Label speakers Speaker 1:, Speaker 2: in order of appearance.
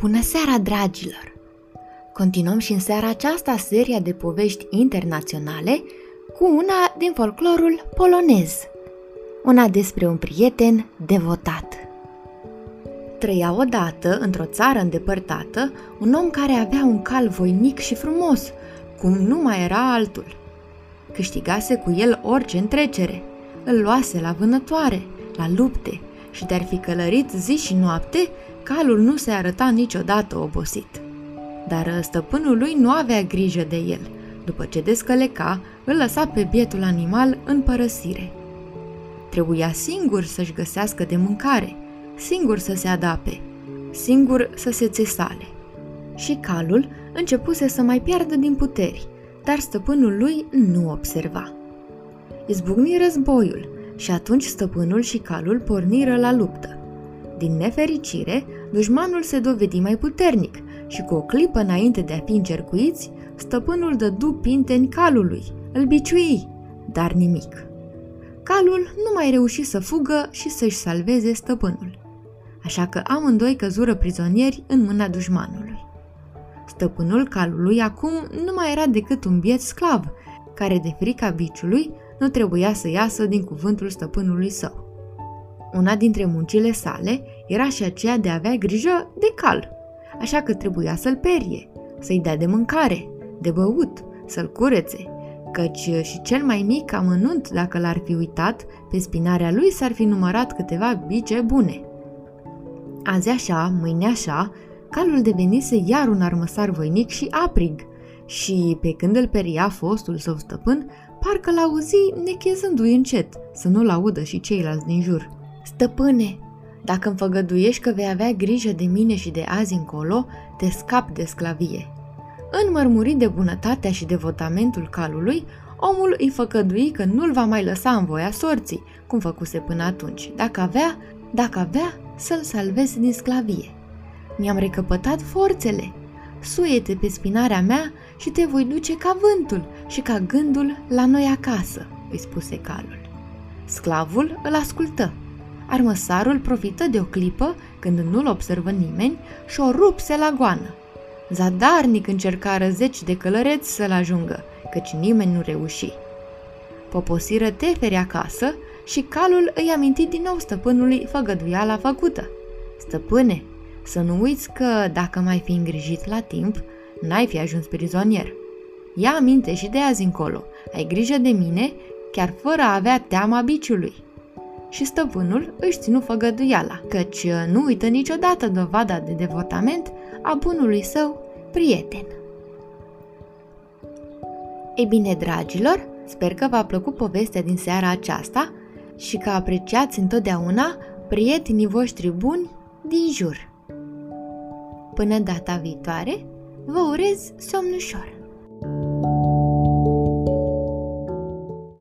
Speaker 1: Bună seara, dragilor! Continuăm și în seara aceasta seria de povești internaționale cu una din folclorul polonez, una despre un prieten devotat. Trăia odată, într-o țară îndepărtată, un om care avea un cal voinic și frumos, cum nu mai era altul. Câștigase cu el orice întrecere, îl luase la vânătoare, la lupte și te-ar fi călărit zi și noapte, calul nu se arăta niciodată obosit. Dar stăpânul lui nu avea grijă de el. După ce descăleca, îl lăsa pe bietul animal în părăsire. Trebuia singur să-și găsească de mâncare, singur să se adape, singur să se țesale. Și calul începuse să mai piardă din puteri, dar stăpânul lui nu observa. Izbucni războiul și atunci stăpânul și calul porniră la luptă. Din nefericire, dușmanul se dovedi mai puternic și cu o clipă înainte de a fi încercuiți, stăpânul dădu pinteni calului, îl biciui, dar nimic. Calul nu mai reuși să fugă și să-și salveze stăpânul. Așa că amândoi căzură prizonieri în mâna dușmanului. Stăpânul calului acum nu mai era decât un biet sclav, care de frica biciului nu trebuia să iasă din cuvântul stăpânului său. Una dintre muncile sale era și aceea de a avea grijă de cal, așa că trebuia să-l perie, să-i dea de mâncare, de băut, să-l curețe, căci și cel mai mic amănunt, dacă l-ar fi uitat, pe spinarea lui s-ar fi numărat câteva bice bune. Azi așa, mâine așa, calul devenise iar un armăsar voinic și aprig, și pe când îl peria fostul său stăpân, parcă l-auzi nechezându-i încet, să nu-l audă și ceilalți din jur. Stăpâne, dacă îmi făgăduiești că vei avea grijă de mine și de azi încolo, te scap de sclavie. Înmărmurit de bunătatea și devotamentul calului, omul îi făcădui că nu-l va mai lăsa în voia sorții, cum făcuse până atunci, dacă avea, dacă avea să-l salveze din sclavie. Mi-am recăpătat forțele. Suiete pe spinarea mea și te voi duce ca vântul și ca gândul la noi acasă, îi spuse calul. Sclavul îl ascultă Armăsarul profită de o clipă, când nu-l observă nimeni, și o rupse la goană. Zadarnic încercară zeci de călăreți să-l ajungă, căci nimeni nu reuși. Poposiră teferi acasă și calul îi aminti din nou stăpânului făgăduiala făcută. Stăpâne, să nu uiți că, dacă mai fi îngrijit la timp, n-ai fi ajuns prizonier. Ia aminte și de azi încolo, ai grijă de mine, chiar fără a avea teama biciului și stăpânul își ținu făgăduiala, căci nu uită niciodată dovada de devotament a bunului său prieten. Ei bine, dragilor, sper că v-a plăcut povestea din seara aceasta și că apreciați întotdeauna prietenii voștri buni din jur. Până data viitoare, vă urez somn ușor!